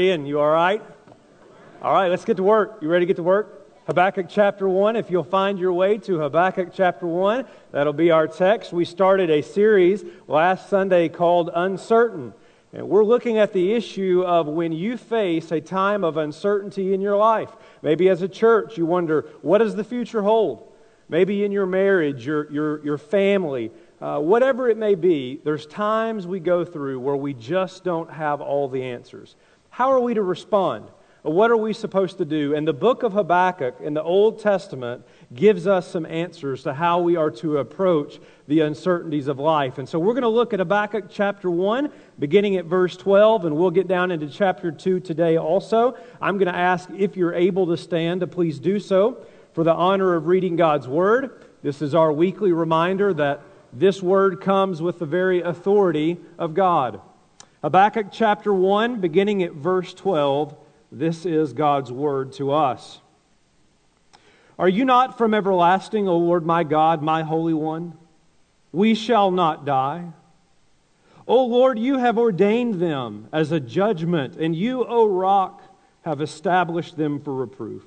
Berean, you all right? All right, let's get to work. You ready to get to work? Habakkuk chapter 1. If you'll find your way to Habakkuk chapter 1, that'll be our text. We started a series last Sunday called Uncertain. And we're looking at the issue of when you face a time of uncertainty in your life. Maybe as a church, you wonder, what does the future hold? Maybe in your marriage, your, your, your family, uh, whatever it may be, there's times we go through where we just don't have all the answers. How are we to respond? What are we supposed to do? And the book of Habakkuk in the Old Testament gives us some answers to how we are to approach the uncertainties of life. And so we're going to look at Habakkuk chapter 1, beginning at verse 12, and we'll get down into chapter 2 today also. I'm going to ask if you're able to stand to please do so for the honor of reading God's Word. This is our weekly reminder that this word comes with the very authority of God. Habakkuk chapter 1, beginning at verse 12, this is God's word to us. Are you not from everlasting, O Lord my God, my Holy One? We shall not die. O Lord, you have ordained them as a judgment, and you, O rock, have established them for reproof.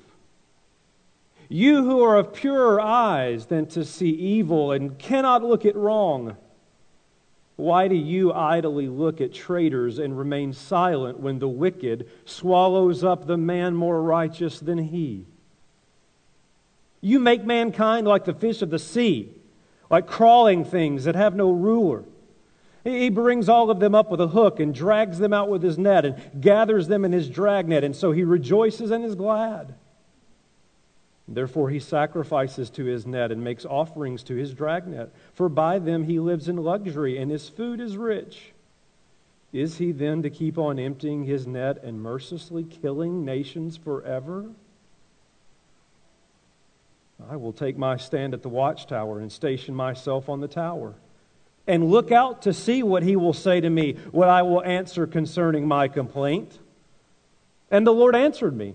You who are of purer eyes than to see evil and cannot look at wrong, why do you idly look at traitors and remain silent when the wicked swallows up the man more righteous than he? You make mankind like the fish of the sea, like crawling things that have no ruler. He brings all of them up with a hook and drags them out with his net and gathers them in his dragnet, and so he rejoices and is glad. Therefore, he sacrifices to his net and makes offerings to his dragnet, for by them he lives in luxury, and his food is rich. Is he then to keep on emptying his net and mercilessly killing nations forever? I will take my stand at the watchtower and station myself on the tower, and look out to see what he will say to me, what I will answer concerning my complaint. And the Lord answered me.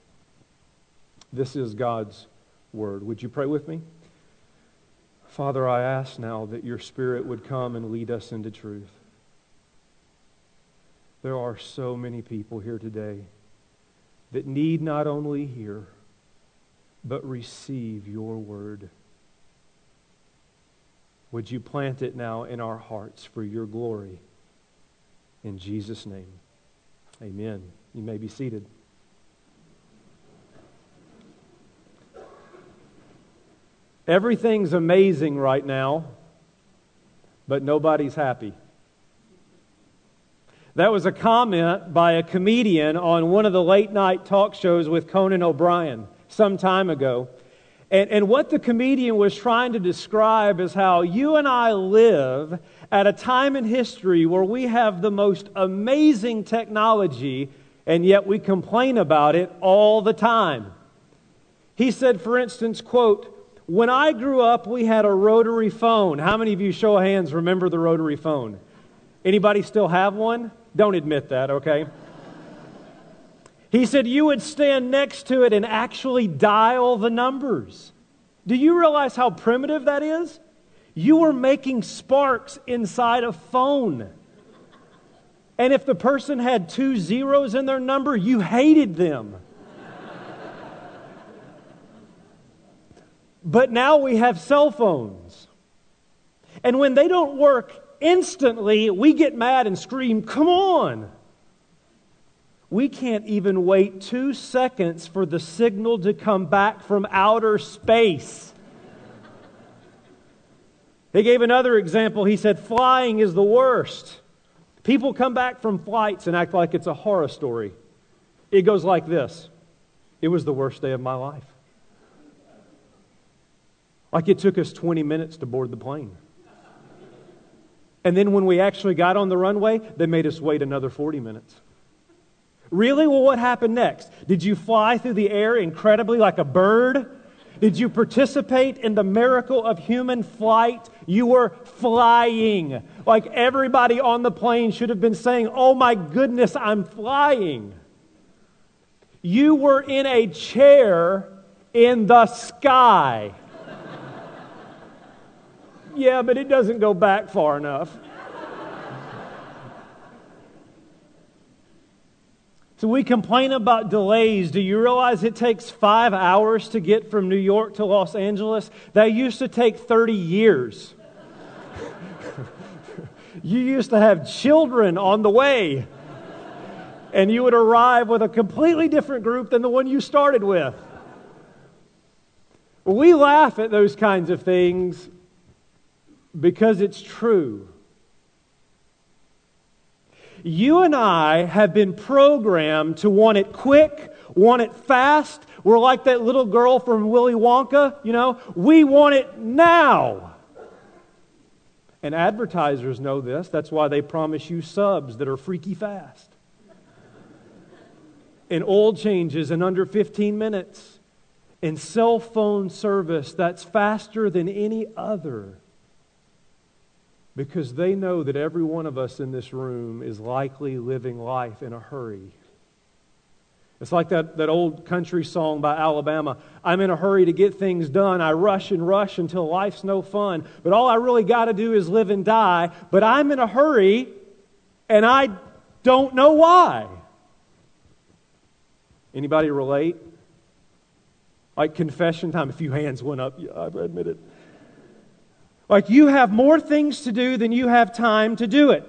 This is God's word. Would you pray with me? Father, I ask now that your Spirit would come and lead us into truth. There are so many people here today that need not only hear, but receive your word. Would you plant it now in our hearts for your glory? In Jesus' name, amen. You may be seated. Everything's amazing right now, but nobody's happy. That was a comment by a comedian on one of the late night talk shows with Conan O'Brien some time ago. And, and what the comedian was trying to describe is how you and I live at a time in history where we have the most amazing technology, and yet we complain about it all the time. He said, for instance, quote, when I grew up, we had a rotary phone. How many of you, show of hands, remember the rotary phone? Anybody still have one? Don't admit that, okay? He said you would stand next to it and actually dial the numbers. Do you realize how primitive that is? You were making sparks inside a phone. And if the person had two zeros in their number, you hated them. But now we have cell phones. And when they don't work instantly, we get mad and scream, Come on! We can't even wait two seconds for the signal to come back from outer space. He gave another example. He said, Flying is the worst. People come back from flights and act like it's a horror story. It goes like this It was the worst day of my life. Like it took us 20 minutes to board the plane. And then when we actually got on the runway, they made us wait another 40 minutes. Really? Well, what happened next? Did you fly through the air incredibly like a bird? Did you participate in the miracle of human flight? You were flying. Like everybody on the plane should have been saying, Oh my goodness, I'm flying. You were in a chair in the sky. Yeah, but it doesn't go back far enough. So we complain about delays. Do you realize it takes five hours to get from New York to Los Angeles? That used to take 30 years. you used to have children on the way, and you would arrive with a completely different group than the one you started with. We laugh at those kinds of things because it's true. You and I have been programmed to want it quick, want it fast. We're like that little girl from Willy Wonka, you know, we want it now. And advertisers know this. That's why they promise you subs that are freaky fast. and oil changes in under 15 minutes. And cell phone service that's faster than any other because they know that every one of us in this room is likely living life in a hurry. It's like that, that old country song by Alabama. I'm in a hurry to get things done. I rush and rush until life's no fun. But all I really got to do is live and die. But I'm in a hurry and I don't know why. Anybody relate? Like confession time. A few hands went up. Yeah, I admit it. Like you have more things to do than you have time to do it.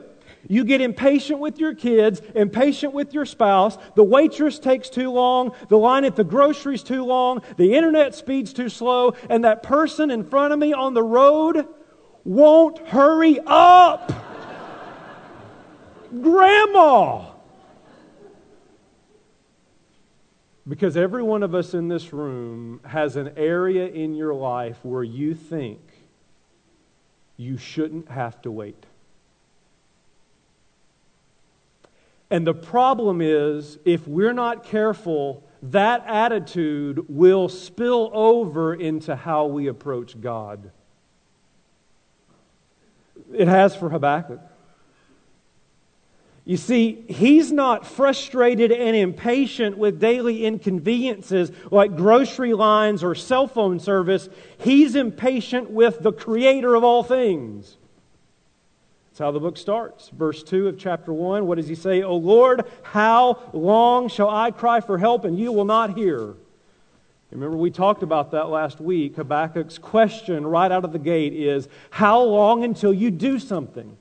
You get impatient with your kids, impatient with your spouse. The waitress takes too long. The line at the grocery's too long. The internet speed's too slow. And that person in front of me on the road won't hurry up. Grandma. Because every one of us in this room has an area in your life where you think you shouldn't have to wait. And the problem is, if we're not careful, that attitude will spill over into how we approach God. It has for Habakkuk. You see, he's not frustrated and impatient with daily inconveniences like grocery lines or cell phone service. He's impatient with the creator of all things. That's how the book starts. Verse 2 of chapter 1. What does he say? O Lord, how long shall I cry for help and you will not hear? Remember, we talked about that last week. Habakkuk's question right out of the gate is How long until you do something?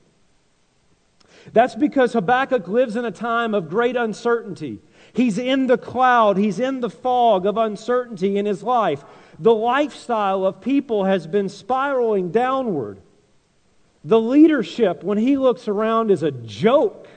That's because Habakkuk lives in a time of great uncertainty. He's in the cloud, he's in the fog of uncertainty in his life. The lifestyle of people has been spiraling downward. The leadership, when he looks around, is a joke.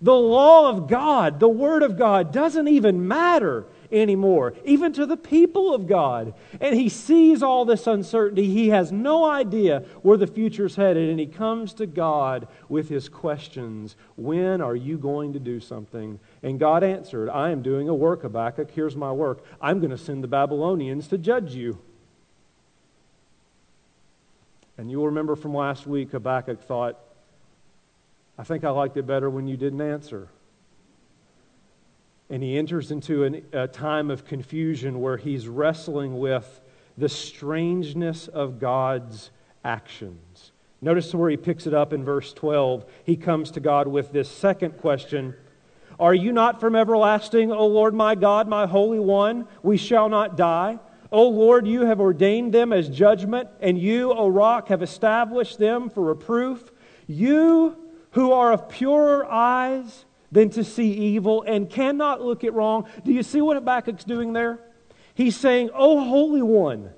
The law of God, the Word of God, doesn't even matter anymore, even to the people of God. And he sees all this uncertainty. He has no idea where the future's headed. And he comes to God with his questions When are you going to do something? And God answered, I am doing a work, Habakkuk. Here's my work. I'm going to send the Babylonians to judge you. And you'll remember from last week, Habakkuk thought, I think I liked it better when you didn't answer. And he enters into an, a time of confusion where he's wrestling with the strangeness of God's actions. Notice where he picks it up in verse 12. He comes to God with this second question Are you not from everlasting, O Lord my God, my Holy One? We shall not die. O Lord, you have ordained them as judgment, and you, O rock, have established them for reproof. You who are of purer eyes than to see evil and cannot look at wrong. Do you see what Habakkuk's doing there? He's saying, O Holy One,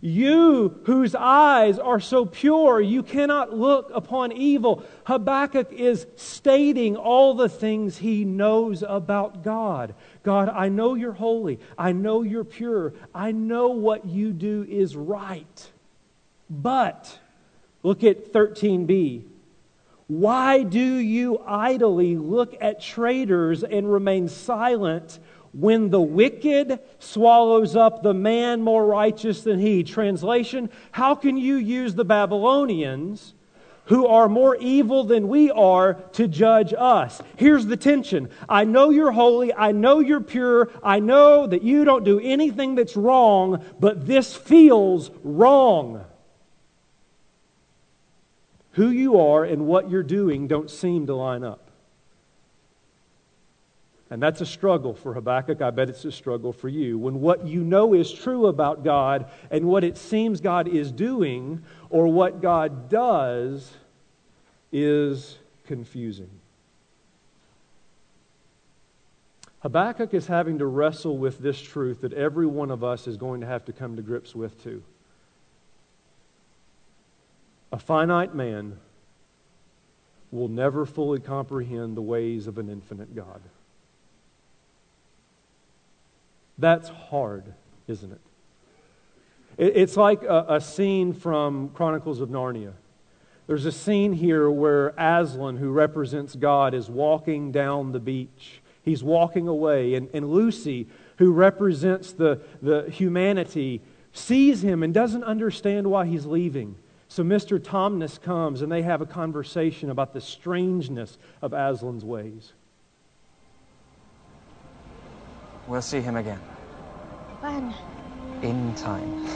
you whose eyes are so pure, you cannot look upon evil. Habakkuk is stating all the things he knows about God. God, I know you're holy. I know you're pure. I know what you do is right. But, look at 13b. Why do you idly look at traitors and remain silent when the wicked swallows up the man more righteous than he? Translation How can you use the Babylonians? who are more evil than we are to judge us. Here's the tension I know you're holy, I know you're pure, I know that you don't do anything that's wrong, but this feels wrong. Who you are and what you're doing don't seem to line up. And that's a struggle for Habakkuk. I bet it's a struggle for you. When what you know is true about God and what it seems God is doing or what God does is confusing. Habakkuk is having to wrestle with this truth that every one of us is going to have to come to grips with too. A finite man will never fully comprehend the ways of an infinite God. That's hard, isn't it? It's like a, a, scene from Chronicles of Narnia. There's a scene here where Aslan, who represents God, is walking down the beach. He's walking away, and, and Lucy, who represents the, the humanity, sees him and doesn't understand why he's leaving. So Mr. Tumnus comes, and they have a conversation about the strangeness of Aslan's ways. We'll see him again. When? In time.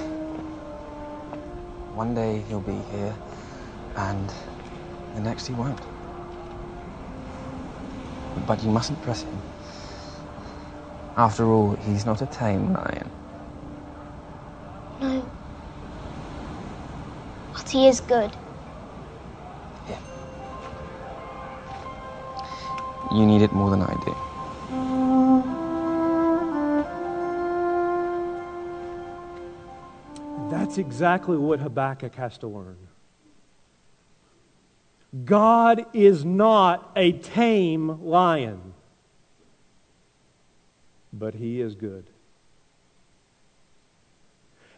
One day he'll be here, and the next he won't. But you mustn't press him. After all, he's not a tame lion. No. But he is good. Yeah. You need it more than I do. That's exactly what Habakkuk has to learn. God is not a tame lion, but He is good.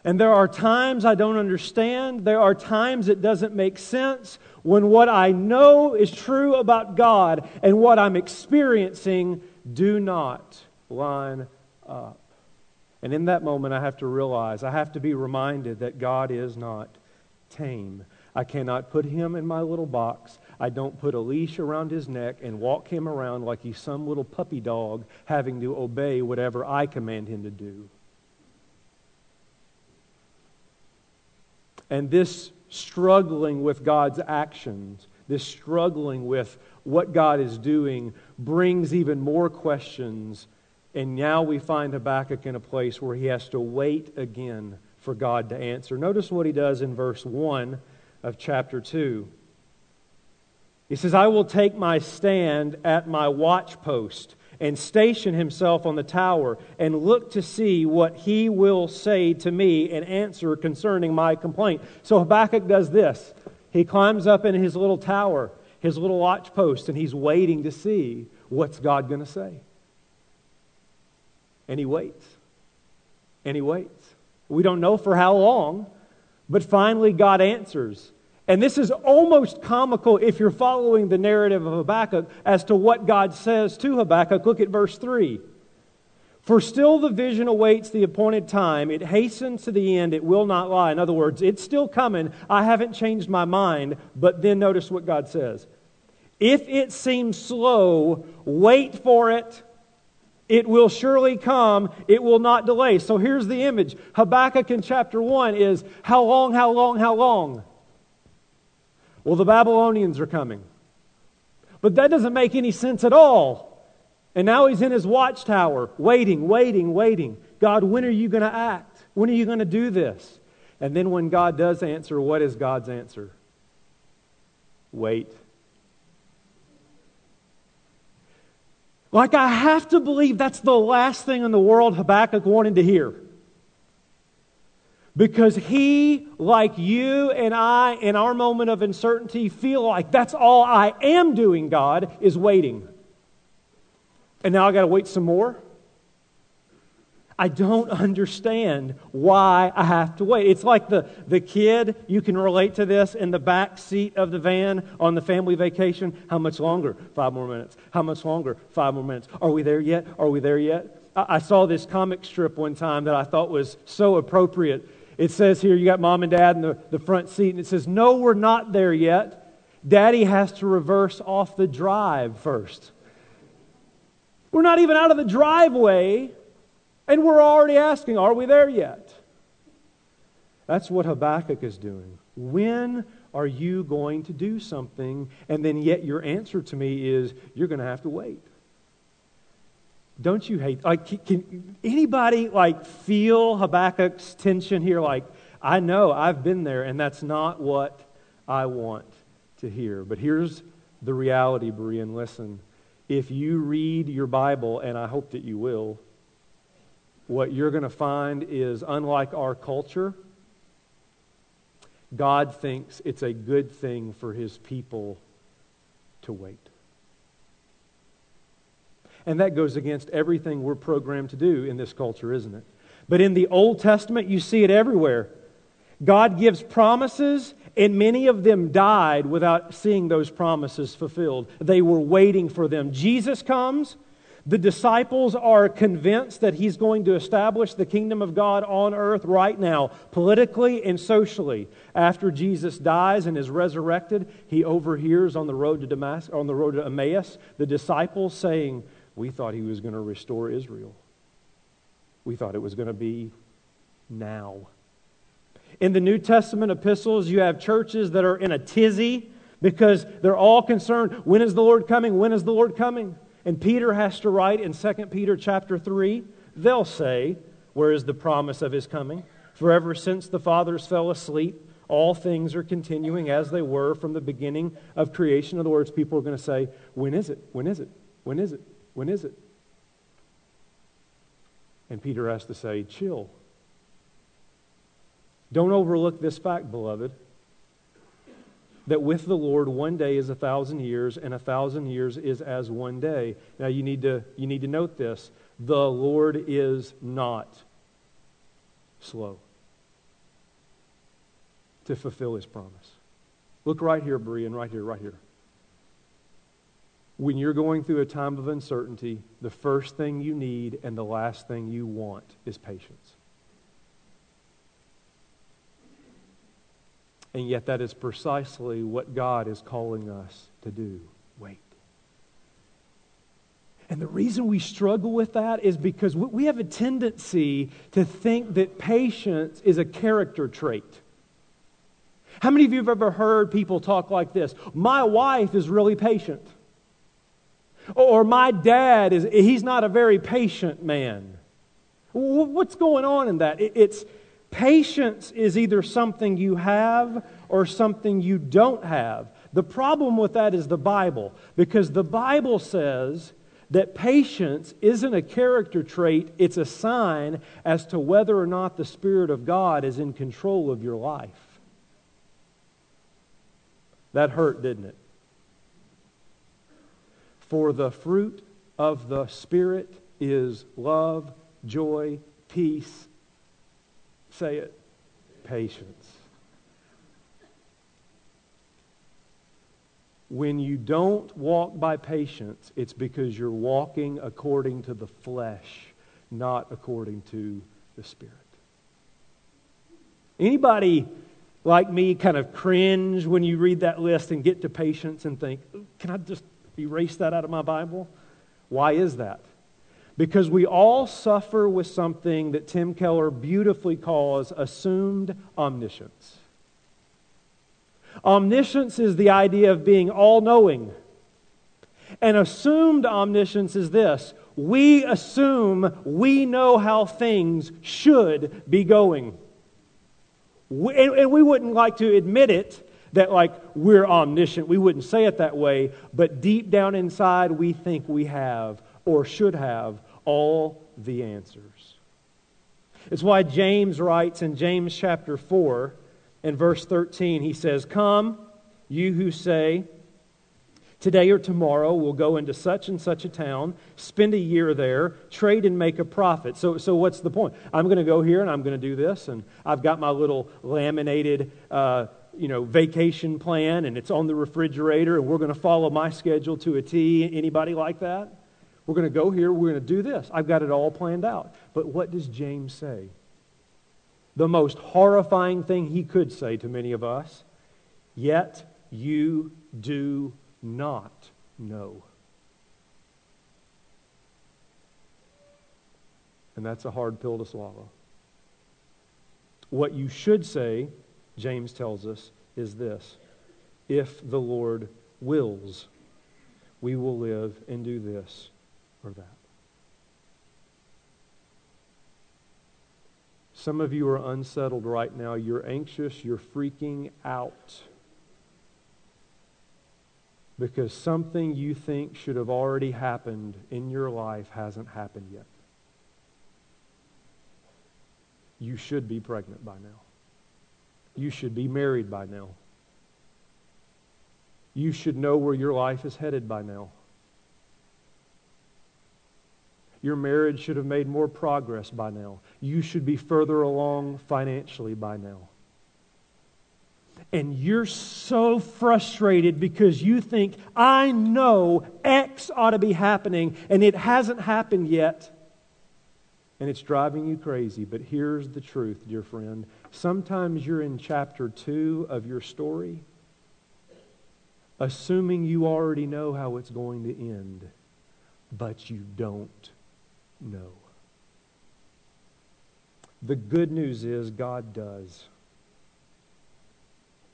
And there are times I don't understand. There are times it doesn't make sense when what I know is true about God and what I'm experiencing do not line up. And in that moment, I have to realize, I have to be reminded that God is not tame. I cannot put him in my little box. I don't put a leash around his neck and walk him around like he's some little puppy dog having to obey whatever I command him to do. And this struggling with God's actions, this struggling with what God is doing, brings even more questions. And now we find Habakkuk in a place where he has to wait again for God to answer. Notice what he does in verse 1 of chapter 2. He says, I will take my stand at my watchpost and station himself on the tower and look to see what he will say to me and answer concerning my complaint. So Habakkuk does this. He climbs up in his little tower, his little watch post, and he's waiting to see what's God going to say. And he waits. And he waits. We don't know for how long, but finally God answers. And this is almost comical if you're following the narrative of Habakkuk as to what God says to Habakkuk. Look at verse 3. For still the vision awaits the appointed time. It hastens to the end. It will not lie. In other words, it's still coming. I haven't changed my mind. But then notice what God says. If it seems slow, wait for it. It will surely come. It will not delay. So here's the image. Habakkuk in chapter 1 is how long, how long, how long? Well, the Babylonians are coming. But that doesn't make any sense at all. And now he's in his watchtower, waiting, waiting, waiting. God, when are you going to act? When are you going to do this? And then when God does answer, what is God's answer? Wait. Like, I have to believe that's the last thing in the world Habakkuk wanted to hear. Because he, like you and I, in our moment of uncertainty, feel like that's all I am doing, God, is waiting. And now I got to wait some more? I don't understand why I have to wait. It's like the, the kid, you can relate to this, in the back seat of the van on the family vacation. How much longer? Five more minutes. How much longer? Five more minutes. Are we there yet? Are we there yet? I, I saw this comic strip one time that I thought was so appropriate. It says here, you got mom and dad in the, the front seat, and it says, No, we're not there yet. Daddy has to reverse off the drive first. We're not even out of the driveway and we're already asking, are we there yet? That's what Habakkuk is doing. When are you going to do something? And then yet your answer to me is, you're going to have to wait. Don't you hate? Like, can anybody like feel Habakkuk's tension here? Like, I know I've been there, and that's not what I want to hear. But here's the reality, Berean. Listen, if you read your Bible, and I hope that you will, what you're going to find is unlike our culture, God thinks it's a good thing for his people to wait. And that goes against everything we're programmed to do in this culture, isn't it? But in the Old Testament, you see it everywhere. God gives promises, and many of them died without seeing those promises fulfilled. They were waiting for them. Jesus comes, the disciples are convinced that he's going to establish the kingdom of God on earth right now, politically and socially. After Jesus dies and is resurrected, he overhears on the road to Damascus, on the road to Emmaus, the disciples saying, "We thought he was going to restore Israel. We thought it was going to be now." In the New Testament epistles, you have churches that are in a tizzy because they're all concerned, when is the Lord coming? When is the Lord coming? And Peter has to write in 2 Peter chapter 3, they'll say, Where is the promise of his coming? For ever since the fathers fell asleep, all things are continuing as they were from the beginning of creation. In other words, people are going to say, When is it? When is it? When is it? When is it? And Peter has to say, Chill. Don't overlook this fact, beloved that with the Lord, one day is a thousand years, and a thousand years is as one day. Now, you need to, you need to note this the Lord is not slow to fulfill his promise. Look right here, Berean, right here, right here. When you're going through a time of uncertainty, the first thing you need and the last thing you want is patience. And yet, that is precisely what God is calling us to do wait. And the reason we struggle with that is because we have a tendency to think that patience is a character trait. How many of you have ever heard people talk like this? My wife is really patient. Or my dad is, he's not a very patient man. What's going on in that? It's, Patience is either something you have or something you don't have. The problem with that is the Bible, because the Bible says that patience isn't a character trait, it's a sign as to whether or not the Spirit of God is in control of your life. That hurt, didn't it? For the fruit of the Spirit is love, joy, peace, Say it. Patience. When you don't walk by patience, it's because you're walking according to the flesh, not according to the Spirit. Anybody like me kind of cringe when you read that list and get to patience and think, can I just erase that out of my Bible? Why is that? Because we all suffer with something that Tim Keller beautifully calls assumed omniscience. Omniscience is the idea of being all knowing. And assumed omniscience is this we assume we know how things should be going. We, and, and we wouldn't like to admit it that, like, we're omniscient. We wouldn't say it that way, but deep down inside, we think we have or should have all the answers. It's why James writes in James chapter 4 and verse 13, he says, Come, you who say, Today or tomorrow, we'll go into such and such a town, spend a year there, trade and make a profit. So, so what's the point? I'm going to go here and I'm going to do this, and I've got my little laminated, uh, you know, vacation plan, and it's on the refrigerator, and we're going to follow my schedule to a T. Anybody like that? We're going to go here, we're going to do this. I've got it all planned out. But what does James say? The most horrifying thing he could say to many of us, yet you do not know. And that's a hard pill to swallow. What you should say, James tells us, is this If the Lord wills, we will live and do this or that. Some of you are unsettled right now. You're anxious. You're freaking out because something you think should have already happened in your life hasn't happened yet. You should be pregnant by now. You should be married by now. You should know where your life is headed by now. Your marriage should have made more progress by now. You should be further along financially by now and you're so frustrated because you think, I know X ought to be happening, and it hasn't happened yet, and it's driving you crazy. But here's the truth, dear friend. Sometimes you're in chapter two of your story, assuming you already know how it's going to end, but you don't know. The good news is God does.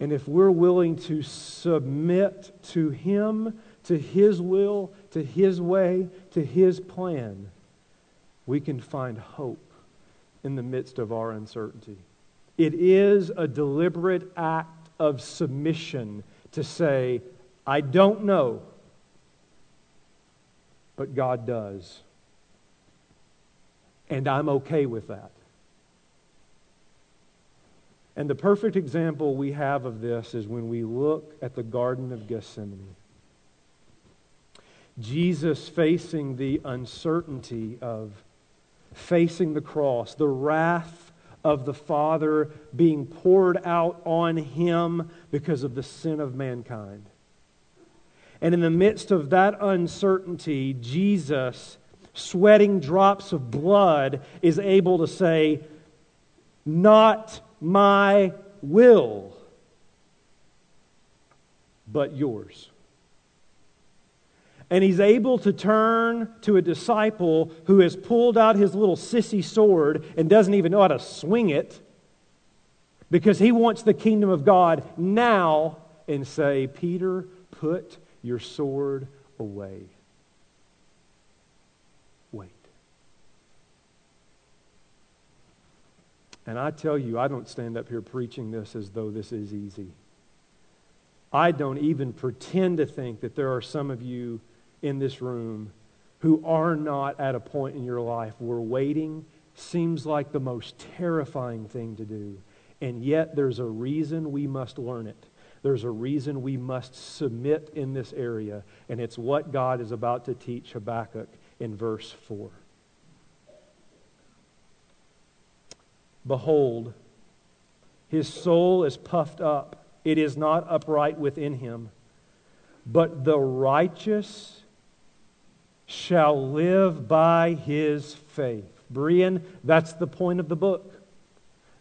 And if we're willing to submit to Him, to His will, to His way, to His plan, we can find hope in the midst of our uncertainty. It is a deliberate act of submission to say, I don't know, but God does. And I'm okay with that. And the perfect example we have of this is when we look at the Garden of Gethsemane. Jesus facing the uncertainty of facing the cross, the wrath of the Father being poured out on him because of the sin of mankind. And in the midst of that uncertainty, Jesus, sweating drops of blood, is able to say, Not my will, but yours. And he's able to turn to a disciple who has pulled out his little sissy sword and doesn't even know how to swing it because he wants the kingdom of God now and say, Peter, put your sword away. Wait. And I tell you, I don't stand up here preaching this as though this is easy. I don't even pretend to think that there are some of you in this room who are not at a point in your life where waiting seems like the most terrifying thing to do. And yet, there's a reason we must learn it. There's a reason we must submit in this area, and it's what God is about to teach Habakkuk in verse 4. Behold, his soul is puffed up, it is not upright within him. But the righteous shall live by his faith. Berean, that's the point of the book.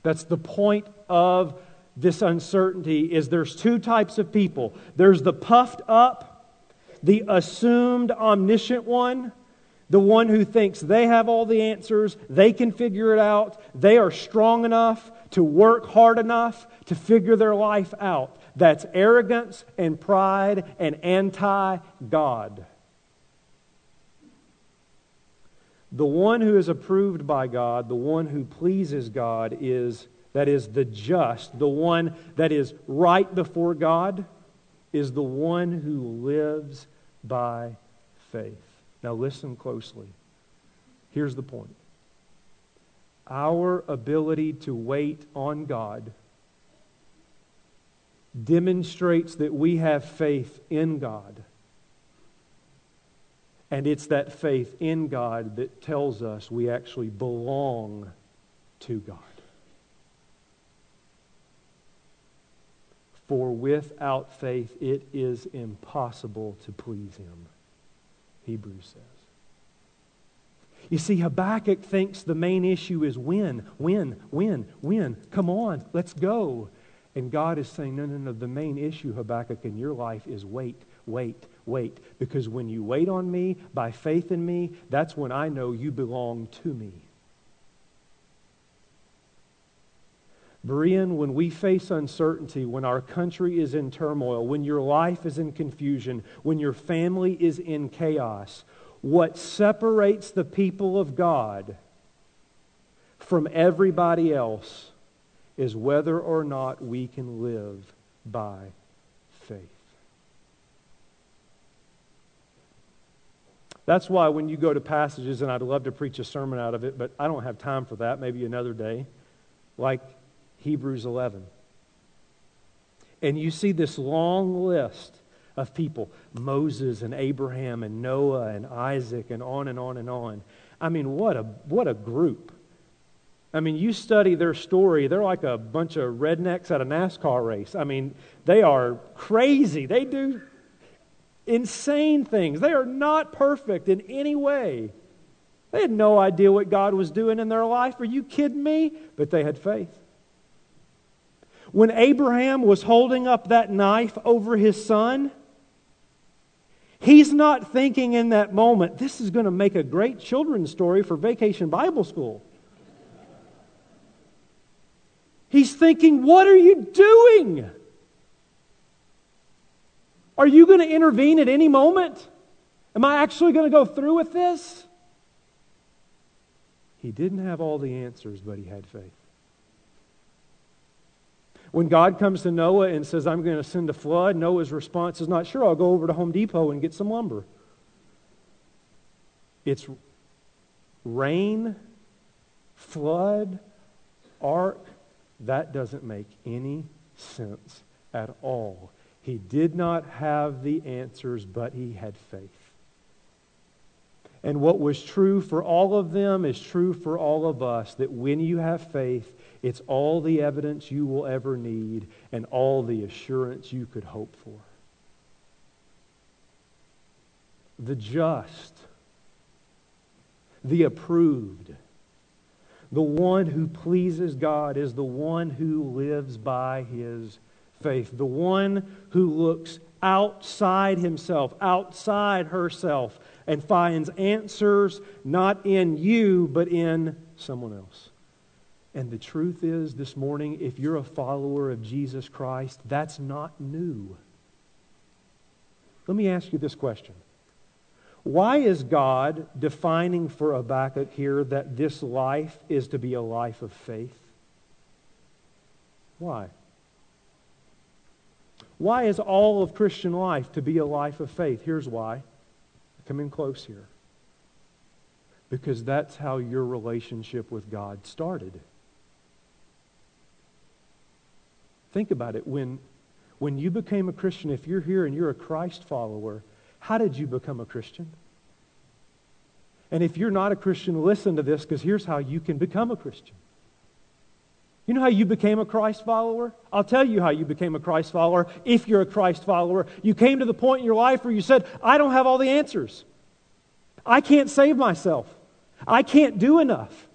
That's the point of this uncertainty is there's two types of people. There's the puffed up, the assumed omniscient one, the one who thinks they have all the answers, they can figure it out, they are strong enough to work hard enough to figure their life out. That's arrogance and pride and anti God. The one who is approved by God, the one who pleases God, is that is the just, the one that is right before God, is the one who lives by faith. Now, listen closely. Here's the point our ability to wait on God demonstrates that we have faith in God And it's that faith in God that tells us we actually belong to God. For without faith, it is impossible to please Him, Hebrews says. You see, Habakkuk thinks the main issue is when, when, when, when. Come on, let's go. And God is saying, no, no, no. The main issue, Habakkuk, in your life is wait, wait, wait. Because when you wait on me by faith in me, that's when I know you belong to me. Berean, when we face uncertainty, when our country is in turmoil, when your life is in confusion, when your family is in chaos, what separates the people of God from everybody else is whether or not we can live by faith. That's why when you go to passages, and I'd love to preach a sermon out of it, but I don't have time for that, maybe another day, like Hebrews 11. And you see this long list of people Moses and Abraham and Noah and Isaac and on and on and on. I mean, what a, what a group. I mean, you study their story, they're like a bunch of rednecks at a NASCAR race. I mean, they are crazy. They do insane things. They are not perfect in any way. They had no idea what God was doing in their life. Are you kidding me? But they had faith. When Abraham was holding up that knife over his son, he's not thinking in that moment, this is going to make a great children's story for vacation Bible school. He's thinking, what are you doing? Are you going to intervene at any moment? Am I actually going to go through with this? He didn't have all the answers, but he had faith. When God comes to Noah and says, I'm going to send a flood, Noah's response is not, sure, I'll go over to Home Depot and get some lumber. It's rain, flood, ark. That doesn't make any sense at all. He did not have the answers, but he had faith. And what was true for all of them is true for all of us that when you have faith, it's all the evidence you will ever need and all the assurance you could hope for. The just, the approved, the one who pleases God is the one who lives by his faith, the one who looks outside himself, outside herself, and finds answers not in you, but in someone else. And the truth is, this morning, if you're a follower of Jesus Christ, that's not new. Let me ask you this question Why is God defining for Habakkuk here that this life is to be a life of faith? Why? Why is all of Christian life to be a life of faith? Here's why. Come in close here. Because that's how your relationship with God started. Think about it. When, when you became a Christian, if you're here and you're a Christ follower, how did you become a Christian? And if you're not a Christian, listen to this because here's how you can become a Christian. You know how you became a Christ follower? I'll tell you how you became a Christ follower if you're a Christ follower. You came to the point in your life where you said, I don't have all the answers. I can't save myself. I can't do enough.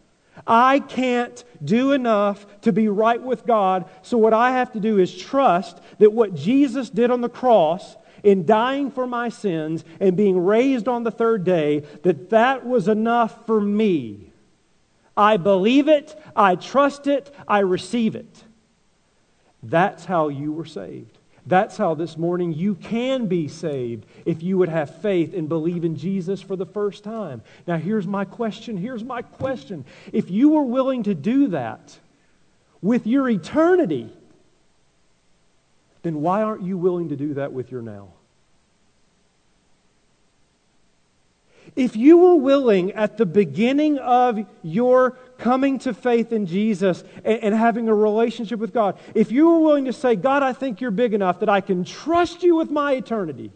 I can't do enough to be right with God. So, what I have to do is trust that what Jesus did on the cross in dying for my sins and being raised on the third day, that that was enough for me. I believe it, I trust it, I receive it. That's how you were saved. That's how this morning you can be saved if you would have faith and believe in Jesus for the first time. Now, here's my question. Here's my question. If you were willing to do that with your eternity, then why aren't you willing to do that with your now? If you were willing at the beginning of your coming to faith in Jesus and, and, having a relationship with God, if you were willing to say, God, I think you're big enough that I can trust you with my eternity,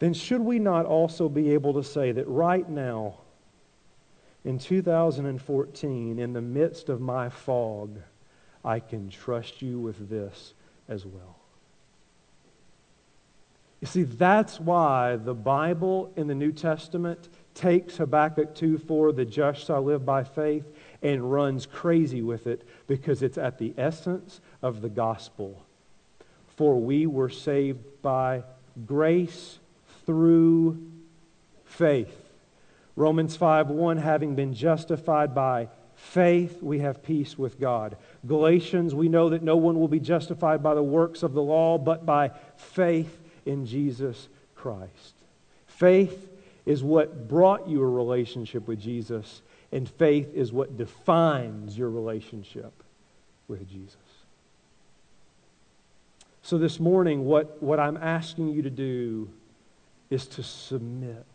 then should we not also be able to say that right now, in 2014, in the midst of my fog, I can trust you with this as well? You see, that's why the Bible in the New Testament takes Habakkuk 2 4, the just shall live by faith, and runs crazy with it because it's at the essence of the gospel. For we were saved by grace through faith. Romans 5 1, having been justified by faith, we have peace with God. Galatians, we know that no one will be justified by the works of the law, but by faith in Jesus Christ. Faith is what brought you a relationship with Jesus, and faith is what defines your relationship with Jesus. So, this morning, what, what I'm asking you to do is to submit.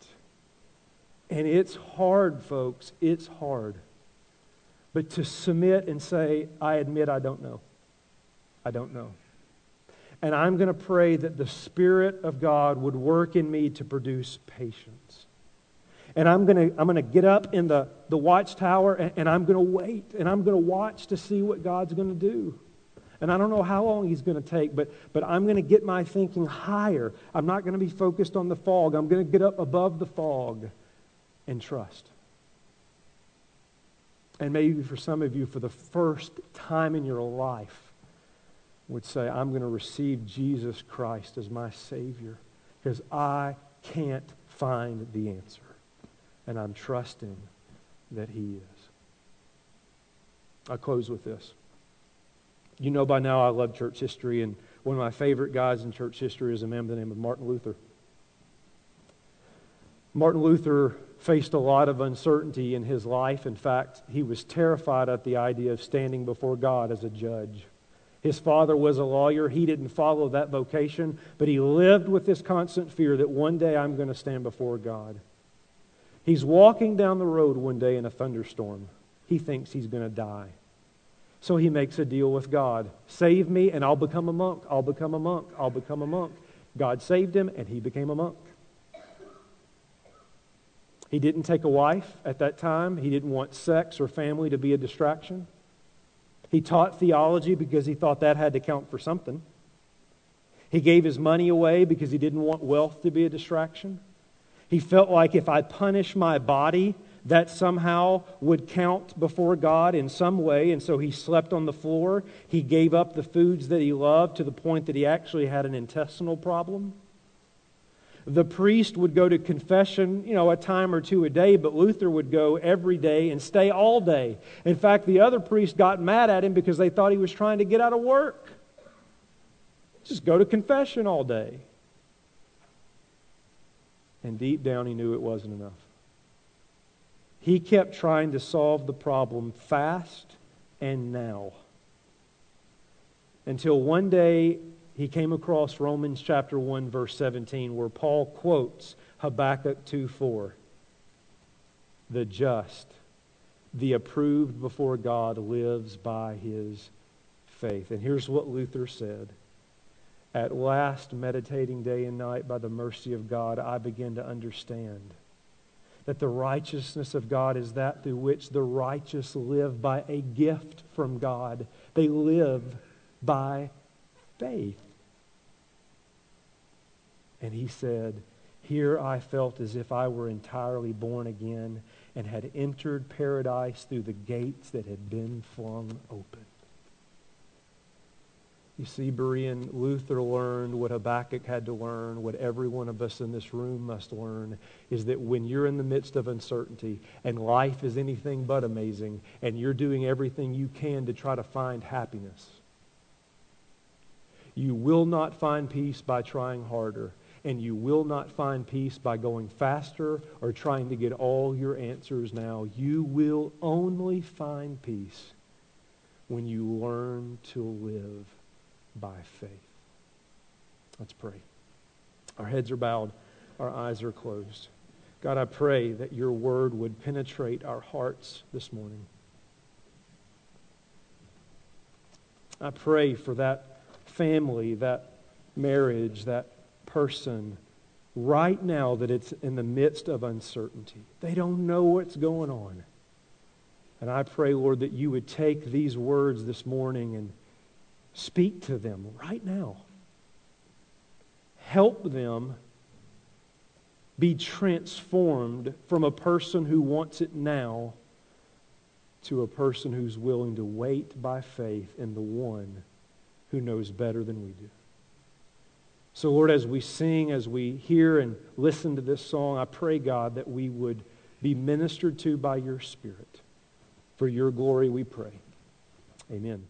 And it's hard, folks. It's hard. But to submit and say, I admit I don't know. I don't know. And I'm going to pray that the Spirit of God would work in me to produce patience. And I'm going to, I'm going to get up in the, the watchtower and, and I'm going to wait and I'm going to watch to see what God's going to do. And I don't know how long he's going to take, but, but I'm going to get my thinking higher. I'm not going to be focused on the fog. I'm going to get up above the fog and trust. And maybe for some of you, for the first time in your life, would say, I'm going to receive Jesus Christ as my Savior because I can't find the answer. And I'm trusting that He is. I'll close with this. You know by now I love church history, and one of my favorite guys in church history is a man by the name of Martin Luther. Martin Luther faced a lot of uncertainty in his life. In fact, he was terrified at the idea of standing before God as a judge. His father was a lawyer. He didn't follow that vocation, but he lived with this constant fear that one day I'm going to stand before God. He's walking down the road one day in a thunderstorm. He thinks he's going to die. So he makes a deal with God Save me, and I'll become a monk. I'll become a monk. I'll become a monk. God saved him, and he became a monk. He didn't take a wife at that time, he didn't want sex or family to be a distraction. He taught theology because he thought that had to count for something. He gave his money away because he didn't want wealth to be a distraction. He felt like if I punish my body, that somehow would count before God in some way, and so he slept on the floor. He gave up the foods that he loved to the point that he actually had an intestinal problem. The priest would go to confession, you know, a time or two a day, but Luther would go every day and stay all day. In fact, the other priests got mad at him because they thought he was trying to get out of work. Just go to confession all day. And deep down, he knew it wasn't enough. He kept trying to solve the problem fast and now. Until one day he came across Romans chapter 1 verse 17 where Paul quotes Habakkuk 2:4. The just, the approved before God lives by his faith. And here's what Luther said. At last, meditating day and night by the mercy of God, I begin to understand that the righteousness of God is that through which the righteous live by a gift from God. They live by faith. And he said, Here I felt as if I were entirely born again and had entered paradise through the gates that had been flung open. You see, Berean, Luther learned what Habakkuk had to learn, what every one of us in this room must learn, is that when you're in the midst of uncertainty and life is anything but amazing and you're doing everything you can to try to find happiness, you will not find peace by trying harder and you will not find peace by going faster or trying to get all your answers now. You will only find peace when you learn to live by faith. Let's pray. Our heads are bowed, our eyes are closed. God, I pray that your word would penetrate our hearts this morning. I pray for that family, that marriage, that person right now that it's in the midst of uncertainty. They don't know what's going on. And I pray, Lord, that you would take these words this morning and speak to them right now. Help them be transformed from a person who wants it now to a person who's willing to wait by faith in the one who knows better than we do. So, Lord, as we sing, as we hear and listen to this song, I pray, God, that we would be ministered to by your Spirit. For your glory, we pray. Amen.